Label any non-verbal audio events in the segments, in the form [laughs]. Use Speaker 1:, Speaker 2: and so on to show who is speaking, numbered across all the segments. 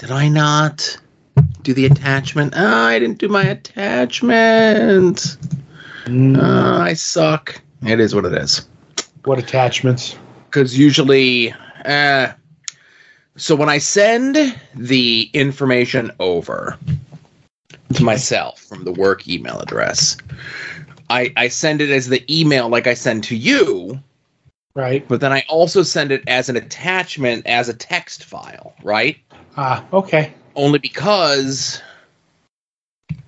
Speaker 1: Did I not do the attachment? Oh, I didn't do my attachment. Oh, I suck. It is what it is.
Speaker 2: What attachments?
Speaker 1: Because usually, uh, so when I send the information over to myself from the work email address, I, I send it as the email like I send to you,
Speaker 2: Right.
Speaker 1: but then I also send it as an attachment as a text file, right?
Speaker 2: Ah, okay.
Speaker 1: Only because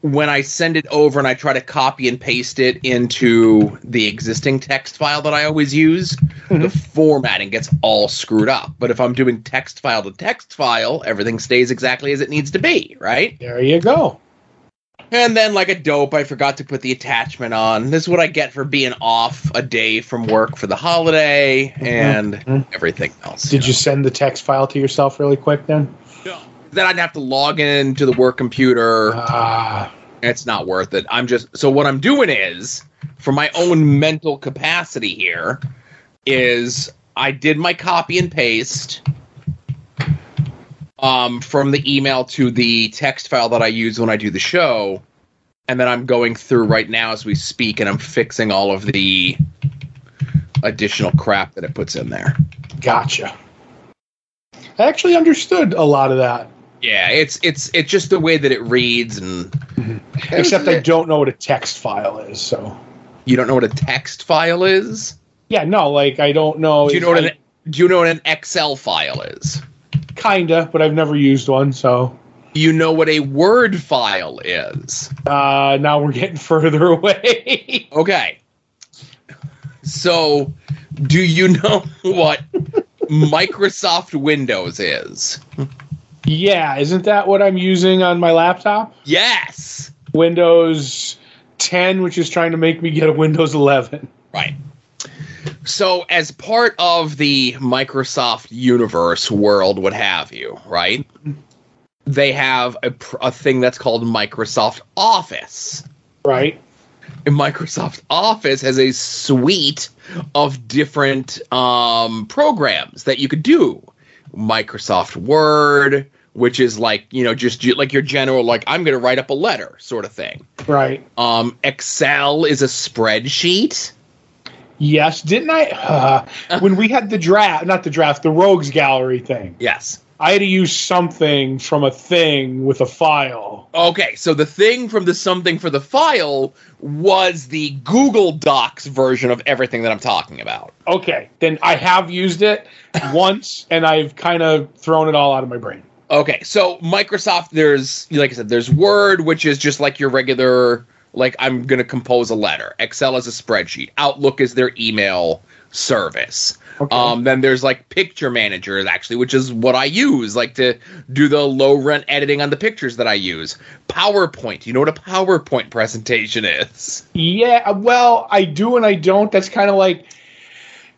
Speaker 1: when I send it over and I try to copy and paste it into the existing text file that I always use, the
Speaker 2: Mhm.
Speaker 1: formatting gets all screwed up. But if I'm doing text file to text file, everything stays exactly as it needs to be, right?
Speaker 2: There you go.
Speaker 1: And then, like a dope, I forgot to put the attachment on. This is what I get for being off a day from work for the holiday and
Speaker 2: Mhm.
Speaker 1: everything else.
Speaker 2: Did you send the text file to yourself really quick then?
Speaker 1: Then I'd have to log into the work computer.
Speaker 2: Ah,
Speaker 1: It's not worth it. I'm just so what I'm doing is for my own mental capacity here is I did my copy and paste um from the email to the text file that I use when I do the show and then I'm going through right now as we speak and I'm fixing all of the additional crap that it puts in there.
Speaker 2: gotcha. I actually understood a lot of that,
Speaker 1: Yeah, it's it's it's just the way that it reads and [laughs]
Speaker 2: except I don't know what a text file is. So
Speaker 1: you don't know what a text file is?
Speaker 2: yeah, no, like I don't know.
Speaker 1: Do you know what
Speaker 2: I-
Speaker 1: an do you know what an Excel file is?
Speaker 2: kinda, but I've never used one. So
Speaker 1: You know what a Word file is.
Speaker 2: uh, now we're getting [laughs] further away.
Speaker 1: Okay. So, do you know [laughs] what Microsoft Windows is?
Speaker 2: Yeah, isn't that what I'm using on my laptop?
Speaker 1: Yes.
Speaker 2: Windows 10, which is trying to make me get a Windows 11.
Speaker 1: Right. So, as part of the Microsoft universe world, what have you, right? They have a, a thing that's called Microsoft Office.
Speaker 2: Right.
Speaker 1: And Microsoft Office has a suite of different um, programs that you could do. Microsoft Word, which is like you know just like your general like I'm going to write up a letter sort of thing.
Speaker 2: Right.
Speaker 1: Um, Excel is a spreadsheet.
Speaker 2: Yes, didn't I? Uh, [sighs] when we had the draft, not the draft, the Rogues Gallery thing,
Speaker 1: Yes.
Speaker 2: I had to use something from a thing with a file.
Speaker 1: Okay, so the thing from the something for the file was the Google Docs version of everything that I'm talking about.
Speaker 2: Okay, then I have used it [laughs] once, and I've kind of thrown it all out of my brain.
Speaker 1: Okay, so Microsoft, there's like I said, there's Word, which is just like your regular, like I'm gonna compose a letter. Excel is a spreadsheet. Outlook is their email service.
Speaker 2: Okay.
Speaker 1: Um, then there's like Picture Manager, actually, which is what I use, like to do the low rent editing on the pictures that I use. PowerPoint, you know what a PowerPoint presentation is?
Speaker 2: Yeah, well, I do and I don't. That's kind of like,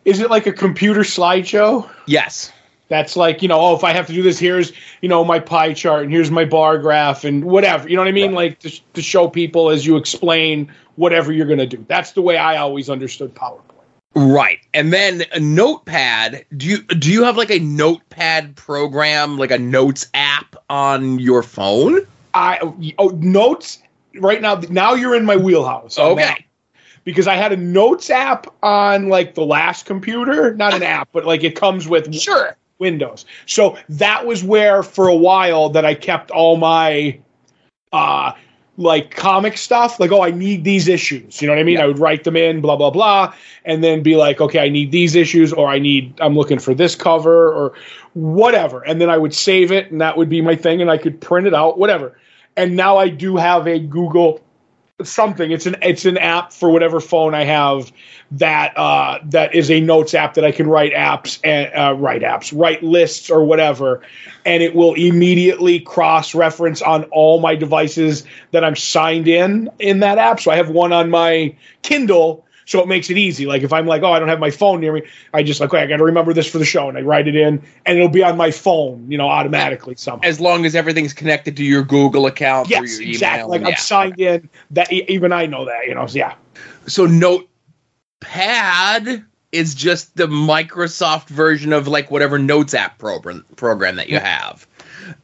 Speaker 2: is it like a computer slideshow?
Speaker 1: Yes.
Speaker 2: That's like, you know, oh, if I have to do this, here's, you know, my pie chart and here's my bar graph and whatever. You know what I mean? Like to, to show people as you explain whatever you're going to do. That's the way I always understood PowerPoint.
Speaker 1: Right. And then a notepad. Do you do you have like a notepad program, like a notes app on your phone?
Speaker 2: I oh, notes right now. Now you're in my wheelhouse.
Speaker 1: Okay.
Speaker 2: that. Because I had a notes app on like the last computer, not an app, but like it comes with
Speaker 1: Sure.
Speaker 2: Windows. So that was where for a while that I kept all my uh like comic stuff, like, oh, I need these issues. You know what I mean?
Speaker 1: Yeah.
Speaker 2: I would write them in, blah, blah, blah, and then be like, okay, I need these issues, or I need, I'm looking for this cover, or whatever. And then I would save it, and that would be my thing, and I could print it out, whatever. And now I do have a Google something. It's an it's an app for whatever phone I have that uh, that is a notes app that I can write apps and uh, write apps, write lists or whatever, and it will immediately cross reference on all my devices that I'm signed in in that app. So I have one on my Kindle. So it makes it easy. Like if I'm like, oh, I don't have my phone near me, I just like, okay, I got to remember this for the show, and I write it in, and it'll be on my phone, you know, automatically somehow.
Speaker 1: As long as everything's connected to your Google account or
Speaker 2: Yes,
Speaker 1: your email.
Speaker 2: exactly. Like
Speaker 1: yeah.
Speaker 2: I'm signed in. That even I know that, you know. So yeah,
Speaker 1: So notepad is just the Microsoft version of like whatever Notes app program program that you mm. have.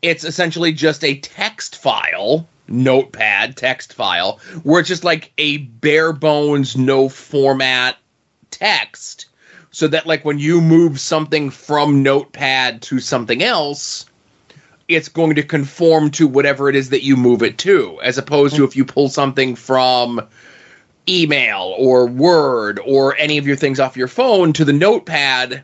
Speaker 1: It's essentially just a text file, notepad text file, where it's just like a bare bones, no format text. So that like when you move something from notepad to something else, it's going to conform to whatever it is that you move it to, as opposed to if you pull something from email or Word or any of your things off your phone to the notepad,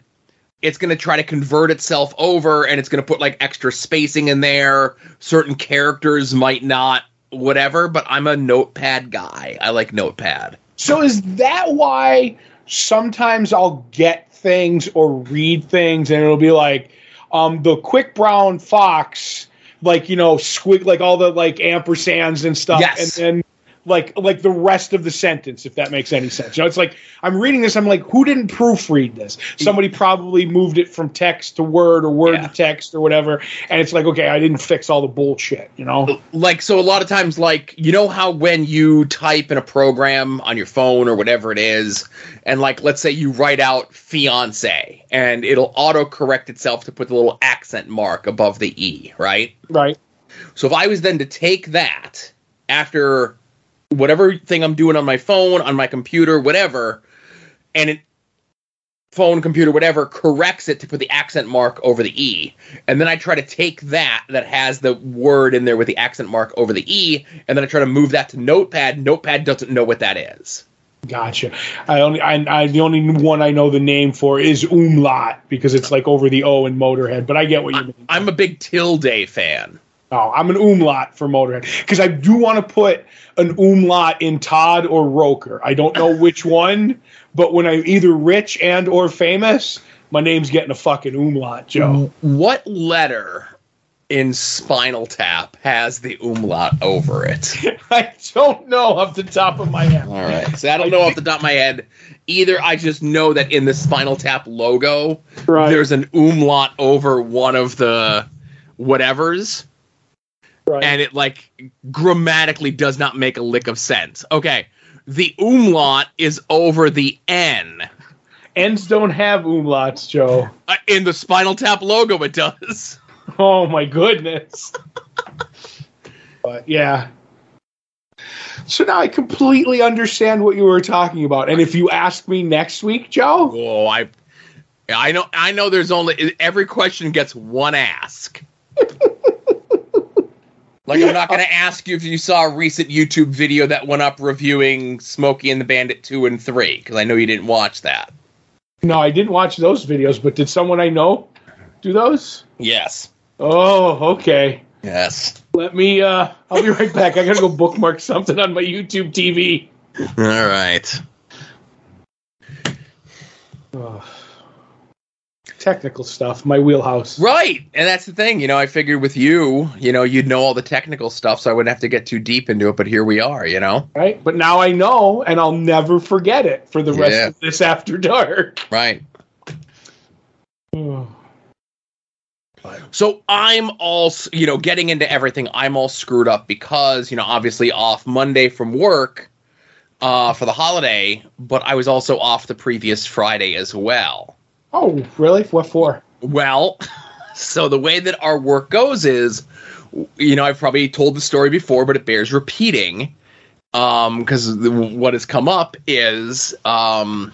Speaker 1: it's going to try to convert itself over and it's going to put like extra spacing in there. Certain characters might not, whatever, but I'm a notepad guy. I like notepad.
Speaker 2: So is that why sometimes I'll get things or read things and it'll be like um, the quick brown fox, like you know, squig like all the like ampersands and stuff,
Speaker 1: Yes.
Speaker 2: and then like like the rest of the sentence, if that makes any sense. You know, it's like I'm reading this, I'm like, who didn't proofread this? Somebody probably moved it from text to word or word
Speaker 1: Yeah.
Speaker 2: to text or whatever, and it's like, okay, I didn't fix all the bullshit, you know?
Speaker 1: like so a lot of times like you know how when you type in a program on your phone or whatever it is and like let's say you write out fiance and it'll auto correct itself to put the little accent mark above the e right
Speaker 2: Right.
Speaker 1: so if i was then to take that after whatever thing i'm doing on my phone on my computer whatever and it phone computer whatever corrects it to put the accent mark over the e and then i try to take that that has the word in there with the accent mark over the e and then i try to move that to notepad notepad doesn't know what that is
Speaker 2: Gotcha. I only, I, I, the only one I know the name for is umlaut because it's like over the O in Motorhead. But I get what you mean.
Speaker 1: i'm a big tilde fan
Speaker 2: Oh, I'm an umlaut for Motorhead because I do want to put an umlaut in Todd or Roker. I don't know which [laughs] one, but when I'm either rich and or famous, my name's getting a fucking umlaut, Joe.
Speaker 1: what letter in spinal tap has the umlaut over it [laughs]
Speaker 2: I don't know off the top of my head.
Speaker 1: All right. So I don't know off the top of my head. Either I just know that in the Spinal Tap logo,
Speaker 2: Right.
Speaker 1: there's an umlaut over one of the whatevers,
Speaker 2: Right.
Speaker 1: and it like grammatically does not make a lick of sense. Okay. The umlaut is over the N.
Speaker 2: Ends don't have umlauts, Joe.
Speaker 1: Uh, in the Spinal Tap logo, it does. [laughs]
Speaker 2: Oh my goodness. but yeah. So now I completely understand what you were talking about. And if you ask me next week, Joe,
Speaker 1: Oh, I, I know, I know. There's only every question gets one ask. [laughs] like I'm not going to ask you if you saw a recent YouTube video that went up reviewing Smokey and the Bandit two and three because I know you didn't watch that.
Speaker 2: no, I didn't watch those videos, but did someone I know do those?
Speaker 1: Yes.
Speaker 2: Oh, okay.
Speaker 1: Yes.
Speaker 2: Let me uh I'll be right back. I gotta go bookmark something on my YouTube TV.
Speaker 1: All right.
Speaker 2: Technical stuff, my wheelhouse.
Speaker 1: Right, and that's the thing. You know, I figured with you, you know, you'd know all the technical stuff, so I wouldn't have to get too deep into it. But here we are. You know.
Speaker 2: Right? But now I know and I'll never forget it for the rest
Speaker 1: Yeah.
Speaker 2: of this after dark.
Speaker 1: Right. [sighs] So I'm all, you know, getting into everything. I'm all screwed up because, you know, obviously off Monday from work uh, for the holiday, but I was also off the previous Friday as well.
Speaker 2: Oh, really? What for?
Speaker 1: Well, [laughs] so the way that our work goes is, you know, I've probably told the story before, but it bears repeating. Um, because what has come up is, um,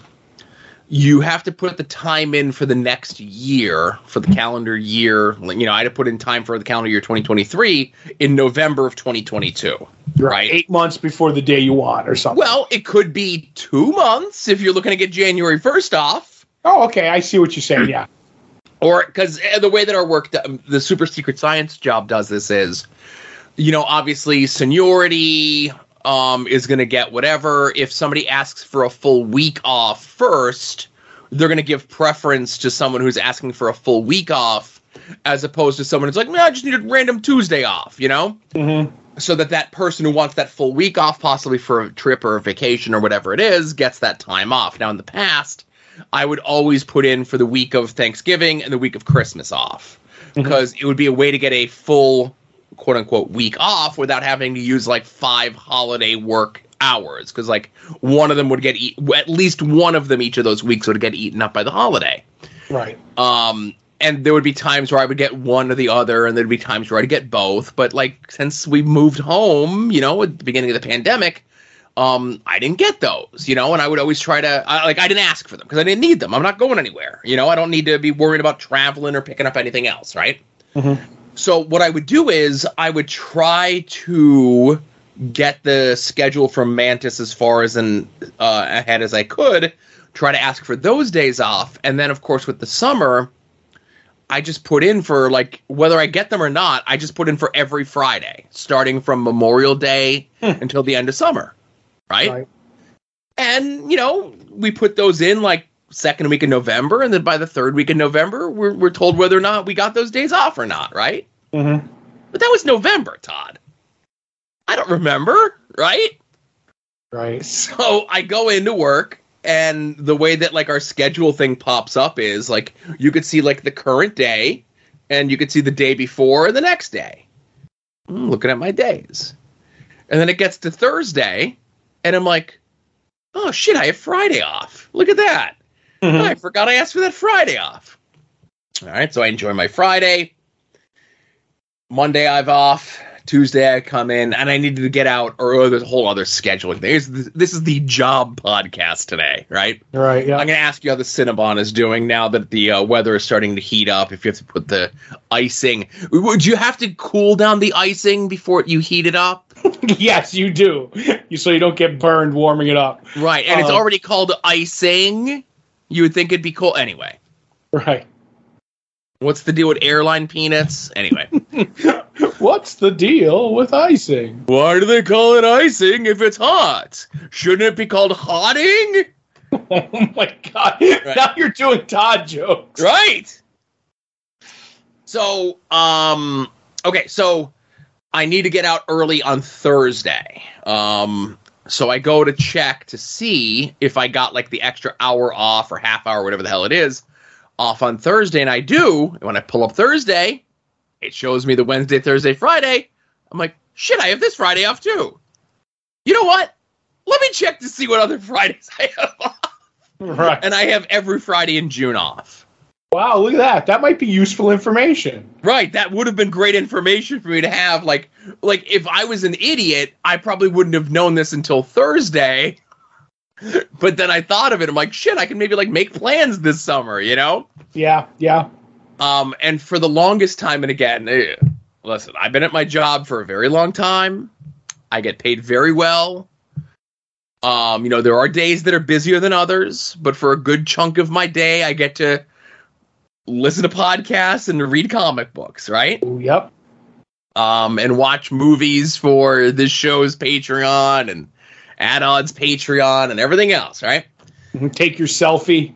Speaker 1: you have to put the time in for the next year, for the calendar year. You know, I had to put in time for the calendar year 2023 in November of 2022. Right.
Speaker 2: Eight months before the day you want or something.
Speaker 1: Well, it could be two months if you're looking to get January 1st off.
Speaker 2: Oh, okay. I see what you're saying. Yeah. [clears throat]
Speaker 1: or because the way that our work the super secret science job does this is you know obviously seniority um, is going to get whatever if somebody asks for a full week off first they're going to give preference to someone who's asking for a full week off as opposed to someone who's like no i just need a random tuesday off you know
Speaker 2: Mm-hmm.
Speaker 1: so that that person who wants that full week off possibly for a trip or a vacation or whatever it is gets that time off now in the past i would always put in for the week of thanksgiving and the week of christmas off because it would be a way to get a full quote unquote week off without having to use like five holiday work hours because like one of them would get eat, at least one of them each of those weeks would get eaten up by the holiday.
Speaker 2: Right.
Speaker 1: Um, and there would be times where I would get one or the other, and there'd be times where I'd get both. But like since we moved home, you know, at the beginning of the pandemic, um, I didn't get those, you know, and I would always try to I, like I didn't ask for them because I didn't need them. I'm not going anywhere, you know. I don't need to be worried about traveling or picking up anything else, right? So what I would do is I would try to get the schedule from Mantis as far as an uh, ahead as I could, try to ask for those days off, and then of course with the summer, I just put in for like whether I get them or not, I just put in for every Friday, starting from Memorial Day until the end of summer, right?
Speaker 2: Right.
Speaker 1: And you know we put those in like second week in November, and then by the third week in November, we're we're told whether or not we got those days off or not, right?
Speaker 2: Mm-hmm.
Speaker 1: But that was November, Todd. I don't remember, right?
Speaker 2: Right. [laughs]
Speaker 1: So I go into work and the way that like our schedule thing pops up is like you could see like the current day and you could see the day before and the next day. I'm looking at my days. And then it gets to Thursday and I'm like, "Oh shit, I have Friday off. Look at that.
Speaker 2: Mhm.
Speaker 1: I forgot I asked for that Friday off." All right, so I enjoy my Friday. Monday I've off. Tuesday I come in and I needed to get out, or there's a whole other scheduling thing. This, is the job podcast today, right?
Speaker 2: Right. Yeah.
Speaker 1: I'm going to ask you how the Cinnabon is doing now that the uh, weather is starting to heat up. If you have to put the icing, would you have to cool down the icing before you heat it up? [laughs]
Speaker 2: yes, you do. You so you don't get burned warming it up.
Speaker 1: Right, and it's
Speaker 2: Uh,
Speaker 1: already called icing. You would think it'd be cool anyway.
Speaker 2: Right.
Speaker 1: What's the deal with airline peanuts? Anyway, [laughs]
Speaker 2: What's the deal with icing?
Speaker 1: why do they call it icing if it's hot? Shouldn't it be called hotting? [laughs]
Speaker 2: Oh my god! Now you're doing Todd jokes.
Speaker 1: Right. So, um, okay, so I need to get out early on Thursday. Um, so I go to check to see if I got like the extra hour off or half hour, whatever the hell it is, off on Thursday, and I do. And when I pull up Thursday, it shows me the Wednesday, Thursday, Friday. I'm like, shit, I have this Friday off too. You know what? Let me check to see what other [laughs] Fridays I have off.
Speaker 2: Right.
Speaker 1: And I have every Friday in June off.
Speaker 2: Wow, look at that. That might be useful information.
Speaker 1: Right, that would have been great information for me to have. Like, like if I was an idiot, I probably wouldn't have known this until Thursday. [laughs] But then I thought of it. I'm like, shit, I can maybe like make plans this summer, you know?
Speaker 2: Yeah, yeah.
Speaker 1: Um, and for the longest time, and again, eh, listen, I've been at my job for a very long time. I get paid very well. Um, you know, there are days that are busier than others, but for a good chunk of my day, I get to listen to podcasts and read comic books, right?
Speaker 2: Yep.
Speaker 1: um, and watch movies for this show's Patreon and add-ons Patreon and everything else, right?
Speaker 2: Take your selfie.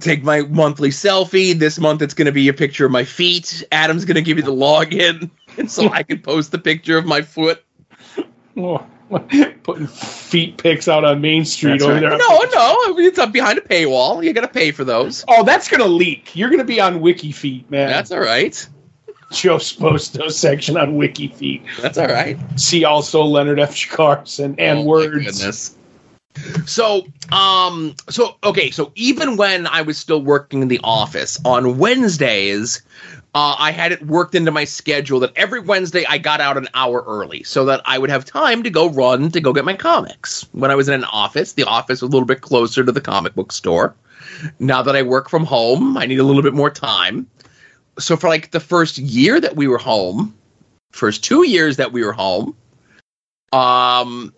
Speaker 1: Take my monthly selfie. This month it's going to be a picture of my feet. Adam's going to give you the login [laughs] so I can post the picture of my foot.
Speaker 2: Oh, [laughs] putting feet pics out on Main Street over there.
Speaker 1: No, no, it's up behind a paywall. You got to pay for those.
Speaker 2: Oh, that's gonna leak. You're gonna be on Wiki Feet, man.
Speaker 1: That's all right.
Speaker 2: Joe Sposto section on Wiki Feet.
Speaker 1: That's all right.
Speaker 2: See also Leonard F. Carson and
Speaker 1: Oh, my
Speaker 2: words.
Speaker 1: So, um, so okay, so even when I was still working in the office on Wednesdays, uh, I had it worked into my schedule that every Wednesday I got out an hour early so that I would have time to go run to go get my comics. When I was in an office, the office was a little bit closer to the comic book store. Now that I work from home, I need a little bit more time. So for like the first year that we were home, first two years that we were home, um,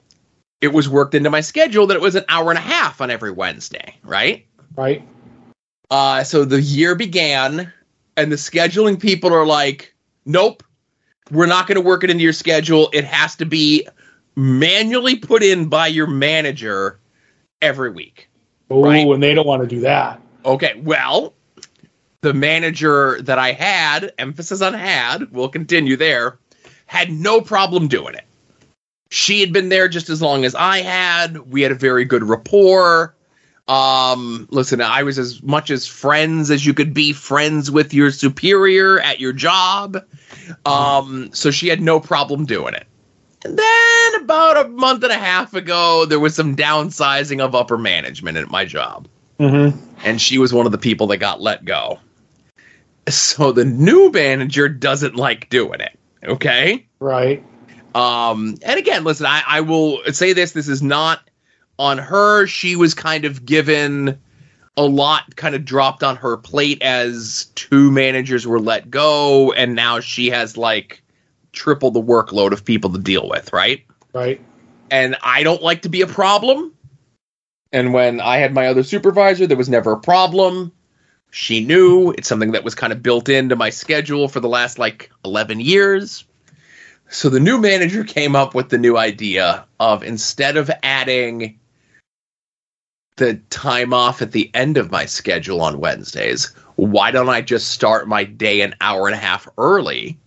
Speaker 1: it was worked into my schedule that it was an hour and a half on every Wednesday, right?
Speaker 2: Right?
Speaker 1: Uh, so the year began, and the scheduling people are like, nope, we're not going to work it into your schedule. It has to be manually put in by your manager every week.
Speaker 2: Oh,
Speaker 1: Right.
Speaker 2: and they don't want to do that.
Speaker 1: Okay, well, the manager that I had, emphasis on had, we'll continue there, had no problem doing it. She had been there just as long as I had. We had a very good rapport. Um, listen, I was as much as friends as you could be friends with your superior at your job. Um, so she had no problem doing it. And then about a month and a half ago, there was some downsizing of upper management at my job.
Speaker 2: Mm-hmm.
Speaker 1: And she was one of the people that got let go. So the new manager doesn't like doing it. Okay.
Speaker 2: Right.
Speaker 1: Um, and again, listen, I, I will say this this is not on her. She was kind of given a lot kind of dropped on her plate as two managers were let go, and now she has like triple the workload of people to deal with, right?
Speaker 2: Right.
Speaker 1: And I don't like to be a problem. And when I had my other supervisor, there was never a problem. She knew it's something that was kind of built into my schedule for the last like 11 years. So the new manager came up with the new idea of instead of adding the time off at the end of my schedule on Wednesdays, why don't I just start my day an hour and a half early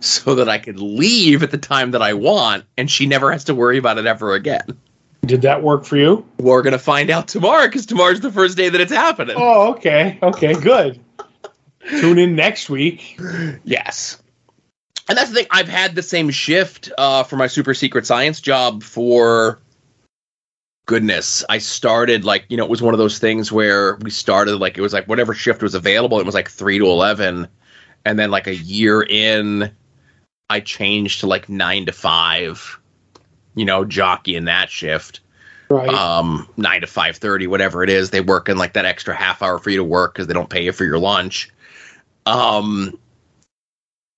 Speaker 1: so that I could leave at the time that I want and she never has to worry about it ever again?
Speaker 2: Did that work for you?
Speaker 1: We're going to find out tomorrow because tomorrow's the first day that it's happening.
Speaker 2: Oh, okay. Okay, good. Tune in next week.
Speaker 1: Yes. And that's the thing. I've had the same shift uh, for my super secret science job for goodness. I started like, you know, it was one of those things where we started like, it was like whatever shift was available. It was like three to 11. And then like a year in, I changed to like nine to five, you know, jockey in that shift.
Speaker 2: Right.
Speaker 1: Um, nine to five thirty, whatever it is. They work in like that extra half hour for you to work because they don't pay you for your lunch. Um,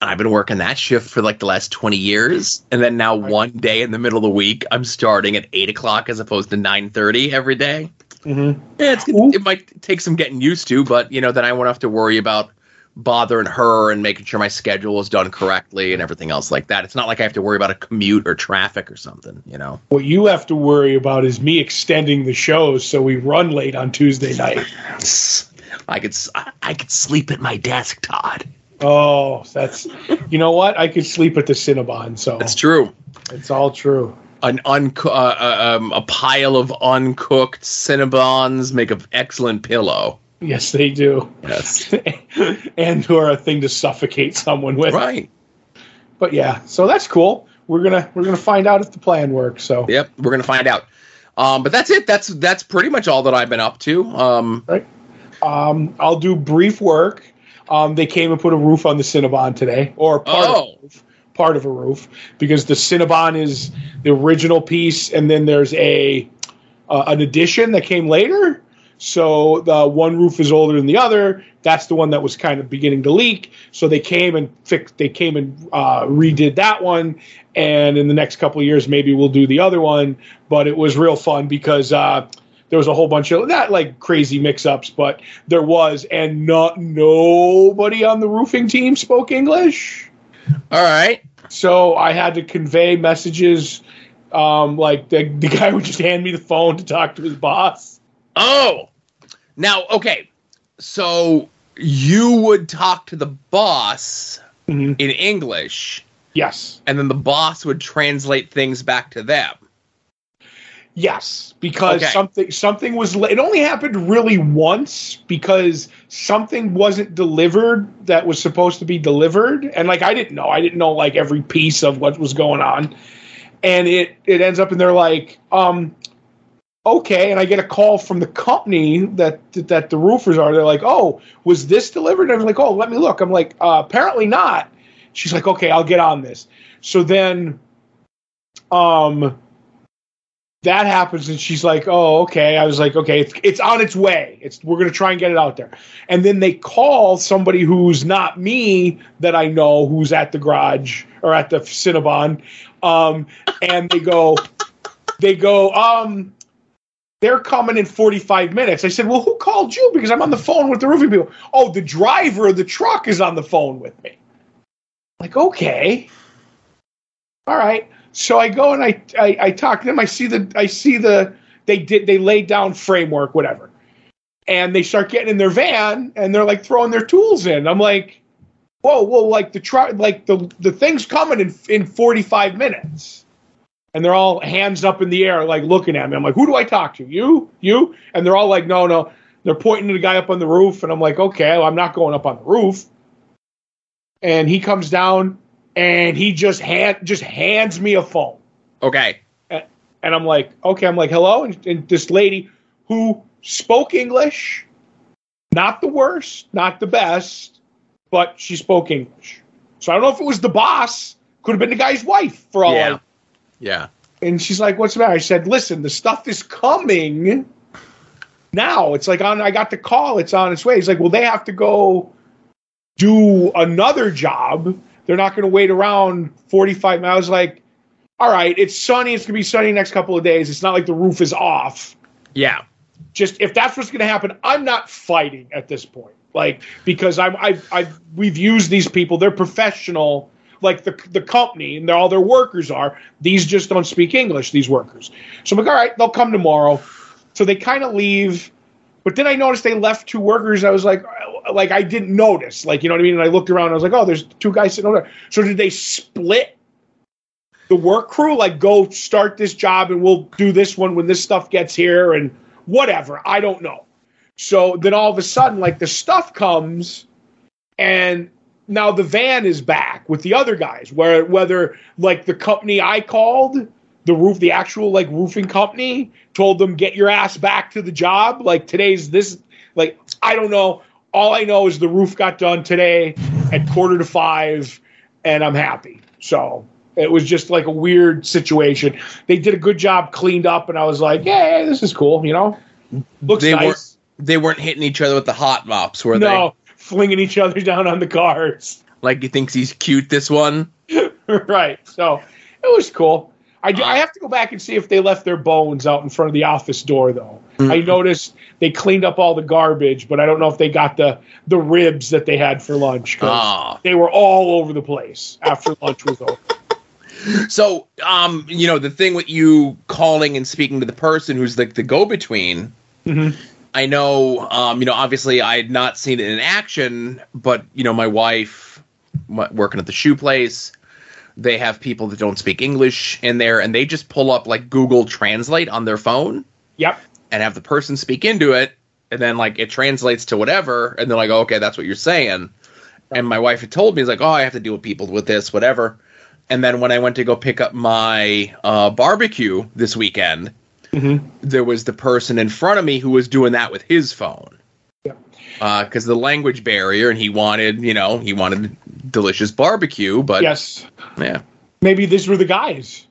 Speaker 1: I've been working that shift for like the last 20 years. And then now one day in the middle of the week, I'm starting at eight o'clock as opposed to 930 every day.
Speaker 2: mm-hmm.
Speaker 1: Yeah, it's, it might take some getting used to, but you know, then I won't have to worry about bothering her and making sure my schedule is done correctly and everything else like that. It's not like I have to worry about a commute or traffic or something, you know?
Speaker 2: What you have to worry about is me extending the shows so we run late on Tuesday night. [laughs]
Speaker 1: I could, I could sleep at my desk, Todd.
Speaker 2: Oh, that's you know what? I could sleep at the Cinnabon, so
Speaker 1: That's true.
Speaker 2: it's all true.
Speaker 1: an unco- uh, uh, um, a pile of uncooked Cinnabons make an excellent pillow.
Speaker 2: Yes, they do.
Speaker 1: Yes. [laughs]
Speaker 2: and or a thing to suffocate someone with.
Speaker 1: right.
Speaker 2: But yeah, so that's cool. We're gonna we're gonna find out if the plan works. So
Speaker 1: Yep. We're gonna find out. Um, but that's it. That's that's pretty much all that I've been up to. Um,
Speaker 2: um, I'll do brief work. Um, they came and put a roof on the Cinnabon today, or part of
Speaker 1: Oh.
Speaker 2: a roof, part of a roof, because the Cinnabon is the original piece, and then there's a uh, an addition that came later. So the one roof is older than the other. That's the one that was kind of beginning to leak. So they came and fixed. They came and uh, redid that one. And in the next couple of years, maybe we'll do the other one. But it was real fun because uh, there was a whole bunch of not like crazy mix-ups, but there was, and not nobody on the roofing team spoke English.
Speaker 1: all right.
Speaker 2: So I had to convey messages. Um, like the, the guy would just hand me the phone to talk to his boss.
Speaker 1: Oh, now okay. So you would talk to the boss
Speaker 2: Mhm.
Speaker 1: in English,
Speaker 2: Yes.
Speaker 1: and then the boss would translate things back to them.
Speaker 2: Yes, because
Speaker 1: Okay.
Speaker 2: something something was it only happened really once because something wasn't delivered that was supposed to be delivered and like I didn't know. I didn't know like every piece of what was going on. And it it ends up and they're like um okay and I get a call from the company that that the roofers are they're like, "Oh, was this delivered?" And I'm like, "Oh, let me look." I'm like, uh, apparently not." She's like, "Okay, I'll get on this." So then um that happens and she's like oh okay. I was like okay it's, it's on its way. It's we're going to try and get it out there. And then they call somebody who's not me that i know who's at the garage or at the cinnabon um, and they go they go um they're coming in 45 minutes. I said well who called you? Because i'm on the phone with the roofing people. Oh the driver of the truck is on the phone with me. Like okay. All right so I go and I, I I talk to them. I see the I see the they did they laid down framework whatever, and they start getting in their van and they're like throwing their tools in. I'm like, whoa, whoa, like the truck, like the the thing's coming in in 45 minutes, and they're all hands up in the air like looking at me. I'm like, who do I talk to? You, you, and they're all like, no, no. They're pointing to the guy up on the roof, and I'm like, okay, well, I'm not going up on the roof. And he comes down and he just hand just hands me a phone.
Speaker 1: Okay.
Speaker 2: And I'm like, okay, I'm like, hello. And, and this lady who spoke English, not the worst, not the best, but she spoke English. So I don't know if it was the boss, could have been the guy's wife for all I
Speaker 1: Yeah. Yeah.
Speaker 2: and she's like, "What's the matter?" I said, "Listen, the stuff is coming now. It's like on. I got the call. It's on its way." He's like, "Well, they have to go do another job. They're not going to wait around forty-five minutes." I was like, "All right, it's sunny. It's going to be sunny next couple of days. It's not like the roof is off.
Speaker 1: Yeah.
Speaker 2: Just if that's what's going to happen, I'm not fighting at this point. Like because I'm I've, I've we've used these people. They're professional." Like the the company and all their workers are. These just don't speak English. These workers. So I'm like, all right, they'll come tomorrow. So they kind of leave, but then I noticed they left two workers. I was like, like I didn't notice, like you know what I mean. And I looked around. I was like, oh, there's two guys sitting over there. So did they split the work crew? Like, go start this job, and we'll do this one when this stuff gets here, and whatever. I don't know. So then all of a sudden, like the stuff comes, and now the van is back with the other guys. Where whether like the company I called, the roof, the actual like roofing company, told them get your ass back to the job. Like today's this, like I don't know. All I know is the roof got done today at quarter to five, and I'm happy. So it was just like a weird situation. They did a good job, cleaned up, and I was like, yeah, this is cool. You know, looks
Speaker 1: They
Speaker 2: nice.
Speaker 1: weren't they weren't hitting each other with the hot mops, were they?
Speaker 2: no, flinging each other [laughs] down on the cars.
Speaker 1: Like he thinks he's cute this one? [laughs]
Speaker 2: right. So it was cool. I, do, I uh, have to go back and see if they left their bones out in front of the office door, though. I noticed they cleaned up all the garbage, but I don't know if they got the the ribs that they had for lunch. 'cause
Speaker 1: Ah.
Speaker 2: They were all over the place after [laughs] lunch was over.
Speaker 1: So, um, you know, the thing with you calling and speaking to the person who's like the go between,
Speaker 2: Mhm.
Speaker 1: I know, um, you know, obviously I had not seen it in action, but, you know, my wife m- working at the shoe place, they have people that don't speak English in there and they just pull up like Google Translate on their phone
Speaker 2: Yep.
Speaker 1: And have the person speak into it. And then like it translates to whatever. And they're like, okay, that's what you're saying. And my wife had told me, he's like, oh, I have to deal with people with this, whatever. And then when I went to go pick up my uh, barbecue this weekend,
Speaker 2: Mhm.
Speaker 1: there was the person in front of me who was doing that with his phone. Because the language barrier, and he wanted, you know, he wanted delicious barbecue, but
Speaker 2: Yes.
Speaker 1: yeah,
Speaker 2: Maybe these were the guys.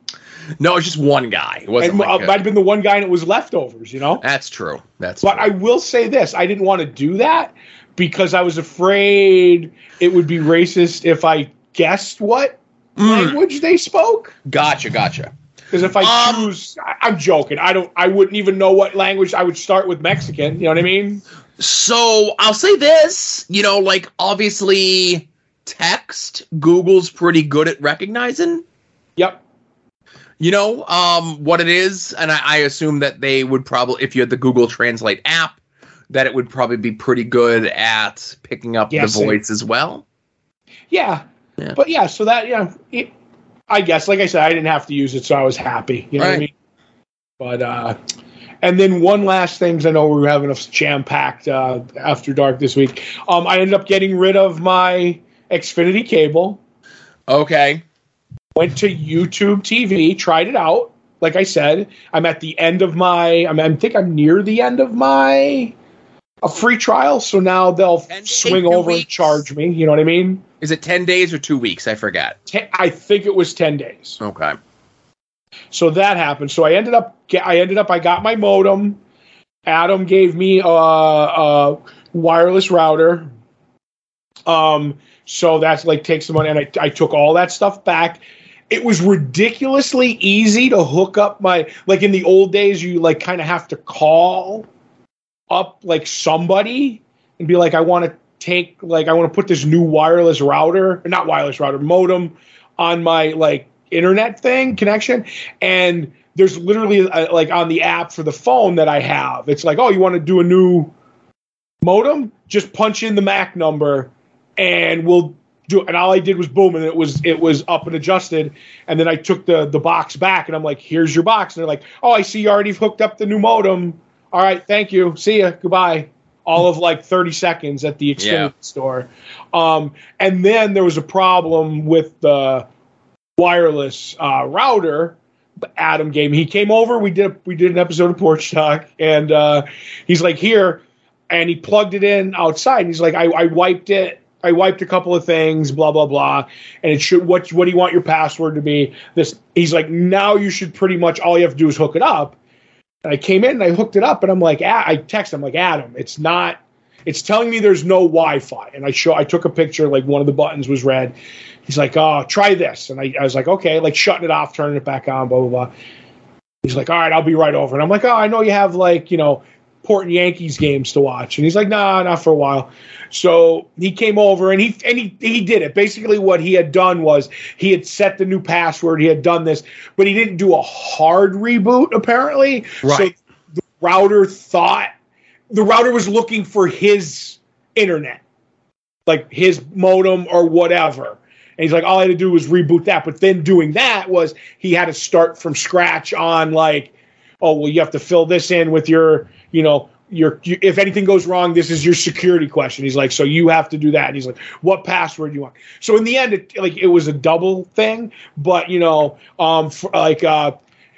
Speaker 1: No, it was just one guy. It wasn't
Speaker 2: And
Speaker 1: like
Speaker 2: uh,
Speaker 1: a-
Speaker 2: might have been the one guy and it was leftovers, you know?
Speaker 1: that's true. That's
Speaker 2: But
Speaker 1: true.
Speaker 2: I will say this: I didn't want to do that because I was afraid it would be racist if I guessed what
Speaker 1: Mm.
Speaker 2: language they spoke.
Speaker 1: gotcha, gotcha.
Speaker 2: Because if I
Speaker 1: Um,
Speaker 2: choose, I, I'm joking. I don't. I wouldn't even know what language. I would start with Mexican. You know what I mean?
Speaker 1: So I'll say this, you know, like obviously text, Google's pretty good at recognizing. You know, um, what it is, and I, I assume that they would probably, if you had the Google Translate app, that it would probably be pretty good at picking up
Speaker 2: Yes,
Speaker 1: the
Speaker 2: it-
Speaker 1: voice as well.
Speaker 2: Yeah.
Speaker 1: Yeah.
Speaker 2: But yeah, so that yeah, it, I guess like I said, I didn't have to use it, so I was happy. You know what I mean? But uh, and then one last thing, 'cause I know we were having a jam packed uh, after dark this week. Um, I ended up getting rid of my Xfinity cable.
Speaker 1: Okay.
Speaker 2: Went to YouTube TV, tried it out. Like I said, I'm at the end of my. I'm, I think I'm near the end of my a free trial. So now they'll swing
Speaker 1: two
Speaker 2: over and charge me. You know what I mean?
Speaker 1: Is it 10 days or two weeks? I forget.
Speaker 2: Te- I think it was ten days.
Speaker 1: Okay.
Speaker 2: So that happened. So I ended up. I ended up. I got my modem. Adam gave me a, a wireless router. Um. So that's like takes some money, and I, I took all that stuff back. It was ridiculously easy to hook up my like in the old days. You like kind of have to call up like somebody and be like, I want to take like I want to put this new wireless router, not wireless router modem on my like internet thing connection and there's literally uh like on the app for the phone that I have it's like oh you want to do a new modem just punch in the MAC number and we'll do and all I did was boom and it was it was up and adjusted and then I took the the box back and I'm like here's your box and they're like oh I see you already hooked up the new modem all right thank you see ya goodbye all of like 30 seconds at the Xfinity
Speaker 1: Yeah.
Speaker 2: store. Um, and then there was a problem with the wireless uh, router. Adam gave me. He came over. We did we did an episode of Porch Talk, and uh, he's like, "Here," and he plugged it in outside. And he's like, I, "I wiped it. I wiped a couple of things. Blah blah blah." And it should. What what do you want your password to be? This. He's like, "Now you should pretty much all you have to do is hook it up." And I came in and I hooked it up, and I'm like, I text him like, "Adam, it's not." It's telling me there's no Wi-Fi, and I show I took a picture like one of the buttons was red. He's like, "Oh, try this," and I, I was like, "Okay," like shutting it off, turning it back on, blah blah blah. He's like, "All right, I'll be right over," and I'm like, "Oh, I know you have like you know important Yankees games to watch," and he's like, "Nah, not for a while." So he came over and he and he he did it. Basically, what he had done was he had set the new password. He had done this, but he didn't do a hard reboot. Apparently,
Speaker 1: Right.
Speaker 2: So the router thought the router was looking for his internet, like his modem or whatever. And he's like, all I had to do was reboot that. But then doing that was he had to start from scratch on like, oh well, you have to fill this in with your, you know, your you, if anything goes wrong, this is your security question. He's like, so you have to do that. And he's like, what password do you want? So in the end, it, like it was a double thing. But you know, um, for, like uh,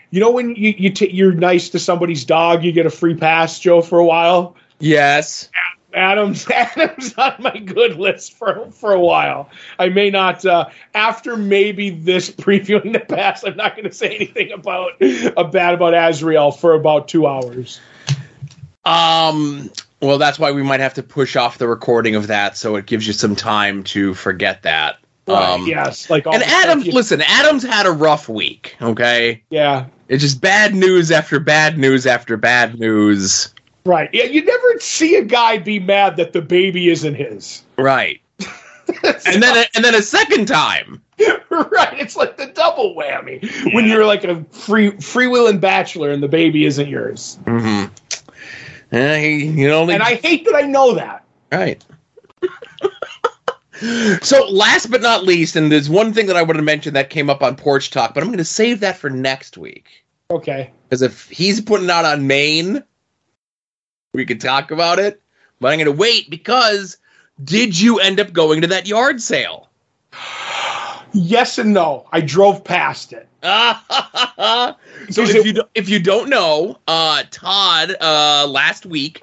Speaker 2: you know when you you t- you're nice to somebody's dog, you get a free pass, Joe, for a while.
Speaker 1: Yes.
Speaker 2: Adam's [laughs] Adam's on my good list for for a while. I may not uh, after maybe this [laughs] previewing the pass. I'm not going to say anything about uh, bad about Azrael for about two hours.
Speaker 1: Um. Well, that's why we might have to push off the recording of that, so it gives you some time to forget that.
Speaker 2: Right?
Speaker 1: Um,
Speaker 2: yes. Like all
Speaker 1: And Adam, listen, Adam's had a rough week. Okay,
Speaker 2: Yeah.
Speaker 1: it's just bad news after bad news after bad news.
Speaker 2: Right. Yeah. You never see a guy be mad that the baby isn't his.
Speaker 1: Right. [laughs] And then, and then a second time. [laughs]
Speaker 2: right. It's like the double whammy when you're like a free freewheeling bachelor and the baby isn't yours.
Speaker 1: Mm-hmm. He, you only
Speaker 2: And I hate that I know that.
Speaker 1: Right. [laughs] so, last but not least, and there's one thing that I want to mention that came up on Porch Talk, but I'm going to save that for next week
Speaker 2: Okay.
Speaker 1: because if he's putting out on Maine, we could talk about it. But I'm going to wait because did you end up going to that yard sale? [sighs] [sighs] [sighs]
Speaker 2: Yes and no. I drove past it. [laughs]
Speaker 1: so if
Speaker 2: it-
Speaker 1: you if you don't know, uh, Todd uh, last week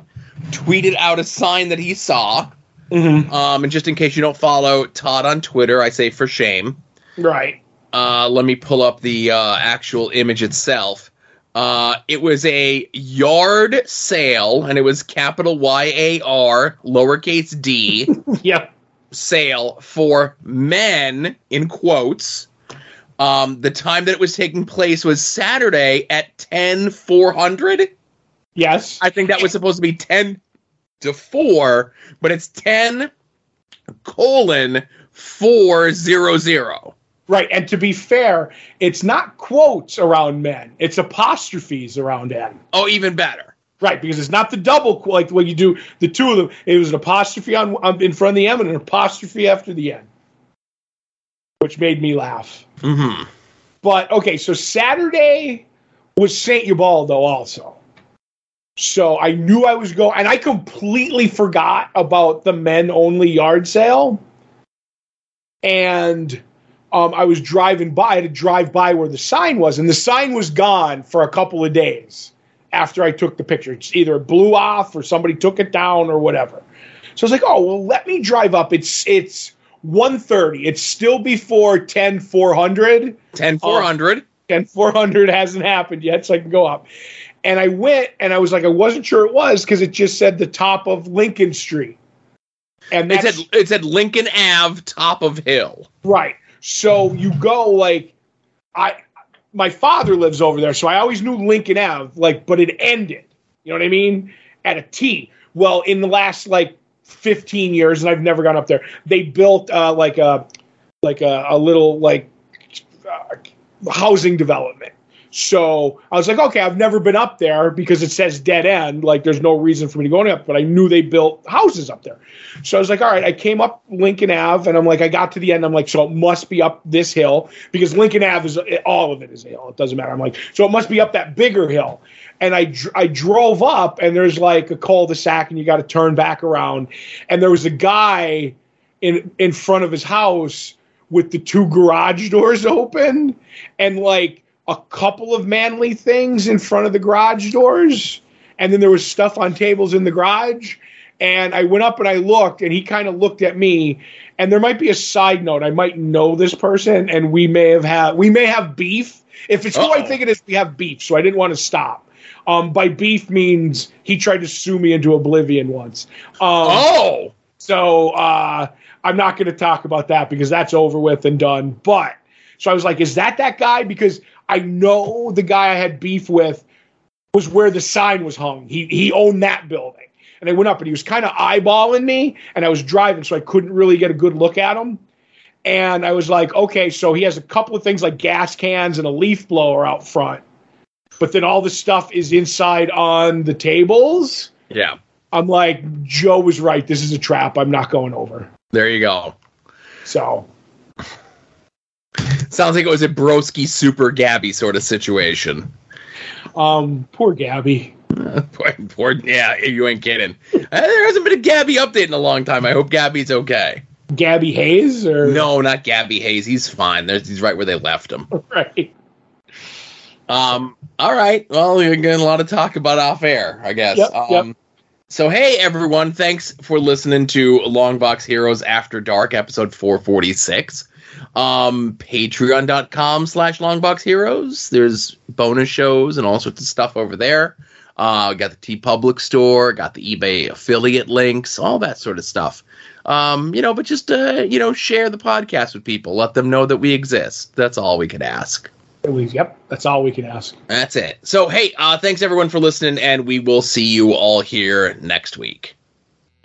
Speaker 1: tweeted out a sign that he saw.
Speaker 2: Mm-hmm.
Speaker 1: Um, and just in case you don't follow Todd on Twitter, I say for shame.
Speaker 2: Right.
Speaker 1: Uh, let me pull up the uh, actual image itself. Uh, it was a yard sale, and it was capital Y A R, lowercase d, [laughs]
Speaker 2: Yep.
Speaker 1: Sale for men, in quotes. Um, the time that it was taking place was Saturday at 10 400.
Speaker 2: Yes.
Speaker 1: I think that was supposed to be 10 to 4, but it's 10 colon 400.
Speaker 2: Right. And to be fair, it's not quotes around men, it's apostrophes around N.
Speaker 1: Oh, even better.
Speaker 2: Right, because it's not the double like when you do the two of them. It was an apostrophe on, on in front of the M and an apostrophe after the N, which made me laugh.
Speaker 1: Mm-hmm.
Speaker 2: But okay, so Saturday was Saint Ubaldo also. So I knew I was going, and I completely forgot about the men only yard sale. And um, I was driving by, I had to drive by where the sign was, and the sign was gone for a couple of days after I took the picture. It's either it blew off or somebody took it down or whatever. So I was like, oh well, let me drive up. It's it's 1.30. It's still before 10 400.
Speaker 1: 10 um, 400.
Speaker 2: And 400 hasn't happened yet, so I can go up. And I went, and I was like, I wasn't sure it was because it just said the top of Lincoln Street. And
Speaker 1: It said it said Lincoln Ave, top of hill.
Speaker 2: right. So you go like, I, my father lives over there, so I always knew Lincoln Ave, like, but it ended. You know what I mean? At a T. Well, in the last like 15 years, and I've never gone up there. They built uh, like a like a, a little like uh, housing development. So I was like, okay, I've never been up there because it says dead end. Like there's no reason for me to go up, but I knew they built houses up there. So I was like, all right, I came up Lincoln Ave and I'm like, I got to the end. I'm like, so it must be up this hill because Lincoln Ave is all of it is a hill. It doesn't matter. I'm like, so it must be up that bigger hill. And I, I drove up and there's like a cul-de-sac and you got to turn back around. And there was a guy in, in front of his house with the two garage doors [laughs] open and like a couple of manly things in front of the garage doors. And then there was stuff on tables in the garage. And I went up and I looked, and he kind of looked at me. And there might be a side note. I might know this person, and we may have had we may have beef. If it's Uh-oh. who I think it is, we have beef. So I didn't want to stop. Um, by beef means he tried to sue me into oblivion once. Um,
Speaker 1: oh,
Speaker 2: so uh, I'm not going to talk about that because that's over with and done. But so I was like, is that that guy? Because I know the guy I had beef with was where the sign was hung. He he owned that building. And I went up and he was kind of eyeballing me and I was driving so I couldn't really get a good look at him. And I was like, okay, so he has a couple of things like gas cans and a leaf blower out front. But then all the stuff is inside on the tables.
Speaker 1: Yeah.
Speaker 2: I'm like, Joe was right. This is a trap. I'm not going over.
Speaker 1: There you go.
Speaker 2: So
Speaker 1: sounds like it was a Broski Super Gabby sort of situation.
Speaker 2: Um, poor Gabby.
Speaker 1: Uh, [laughs] poor, poor, yeah, you ain't kidding. Uh, there hasn't been a Gabby update in a long time. I hope Gabby's okay.
Speaker 2: Gabby Hayes or
Speaker 1: no, not Gabby Hayes. He's fine. There's, he's right where they left him. [laughs]
Speaker 2: Right.
Speaker 1: Um. All right. Well, we're getting a lot of talk about off air, I guess.
Speaker 2: Yep,
Speaker 1: um,
Speaker 2: yep.
Speaker 1: So, hey, everyone. Thanks for listening to Longbox Heroes After Dark, episode 446. Um, Patreon.com slash Longbox Heroes. There's bonus shows and all sorts of stuff over there. Uh, got the TeePublic store, got the eBay affiliate links, all that sort of stuff. Um, you know, but just, uh, you know, share the podcast with people. Let them know that we exist. That's all we could ask.
Speaker 2: Yep, that's all we can ask.
Speaker 1: That's it. So, hey, uh, thanks everyone for listening, and we will see you all here next week.